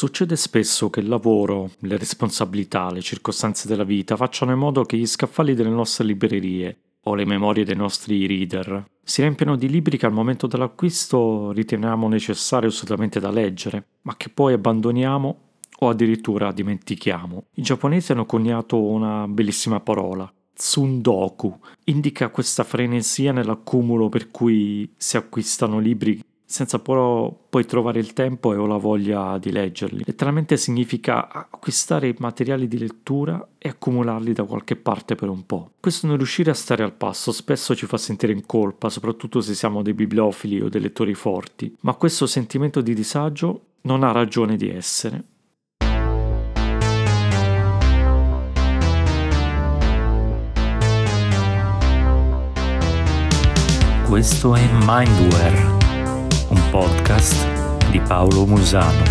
Succede spesso che il lavoro, le responsabilità, le circostanze della vita facciano in modo che gli scaffali delle nostre librerie o le memorie dei nostri reader si riempiono di libri che al momento dell'acquisto riteniamo necessari assolutamente da leggere, ma che poi abbandoniamo o addirittura dimentichiamo. I giapponesi hanno coniato una bellissima parola, tsundoku, indica questa frenesia nell'accumulo per cui si acquistano libri senza però poi trovare il tempo e o la voglia di leggerli. Letteralmente significa acquistare materiali di lettura e accumularli da qualche parte per un po'. Questo non riuscire a stare al passo spesso ci fa sentire in colpa, soprattutto se siamo dei bibliofili o dei lettori forti, ma questo sentimento di disagio non ha ragione di essere. Questo è Mindware podcast di Paolo Musano.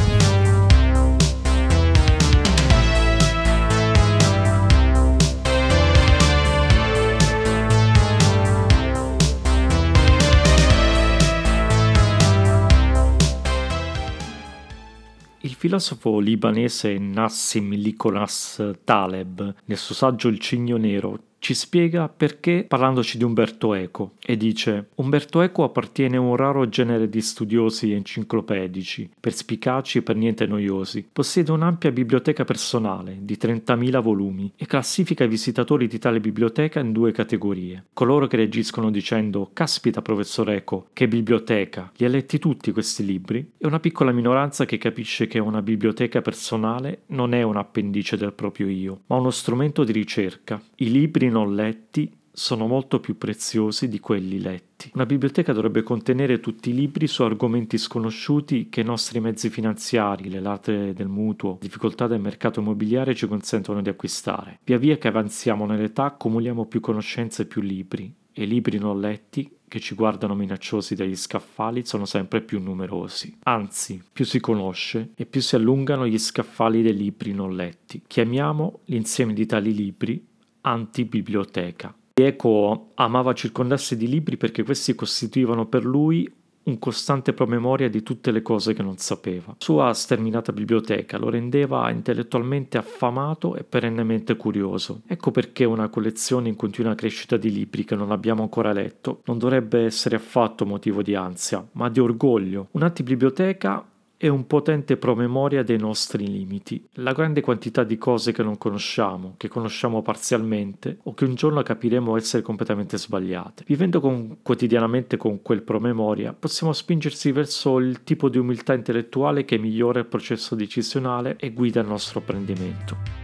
Il filosofo libanese Nassim Nicholas Taleb, nel suo saggio Il cigno nero, ci spiega perché parlandoci di Umberto Eco e dice Umberto Eco appartiene a un raro genere di studiosi enciclopedici, perspicaci e per niente noiosi. Possiede un'ampia biblioteca personale di 30.000 volumi e classifica i visitatori di tale biblioteca in due categorie. Coloro che reagiscono dicendo Caspita professor Eco, che biblioteca, li ha letti tutti questi libri? E una piccola minoranza che capisce che una biblioteca personale non è un appendice del proprio io, ma uno strumento di ricerca. I libri non letti sono molto più preziosi di quelli letti. Una biblioteca dovrebbe contenere tutti i libri su argomenti sconosciuti che i nostri mezzi finanziari, le late del mutuo, difficoltà del mercato immobiliare ci consentono di acquistare. Via via che avanziamo nell'età accumuliamo più conoscenze e più libri e i libri non letti che ci guardano minacciosi dagli scaffali sono sempre più numerosi. Anzi, più si conosce e più si allungano gli scaffali dei libri non letti. Chiamiamo l'insieme di tali libri antibiblioteca. Eco amava circondarsi di libri perché questi costituivano per lui un costante promemoria di tutte le cose che non sapeva. Sua sterminata biblioteca lo rendeva intellettualmente affamato e perennemente curioso. Ecco perché una collezione in continua crescita di libri che non abbiamo ancora letto non dovrebbe essere affatto motivo di ansia, ma di orgoglio. Un'antibiblioteca è un potente promemoria dei nostri limiti, la grande quantità di cose che non conosciamo, che conosciamo parzialmente o che un giorno capiremo essere completamente sbagliate. Vivendo con, quotidianamente con quel promemoria, possiamo spingersi verso il tipo di umiltà intellettuale che migliora il processo decisionale e guida il nostro apprendimento.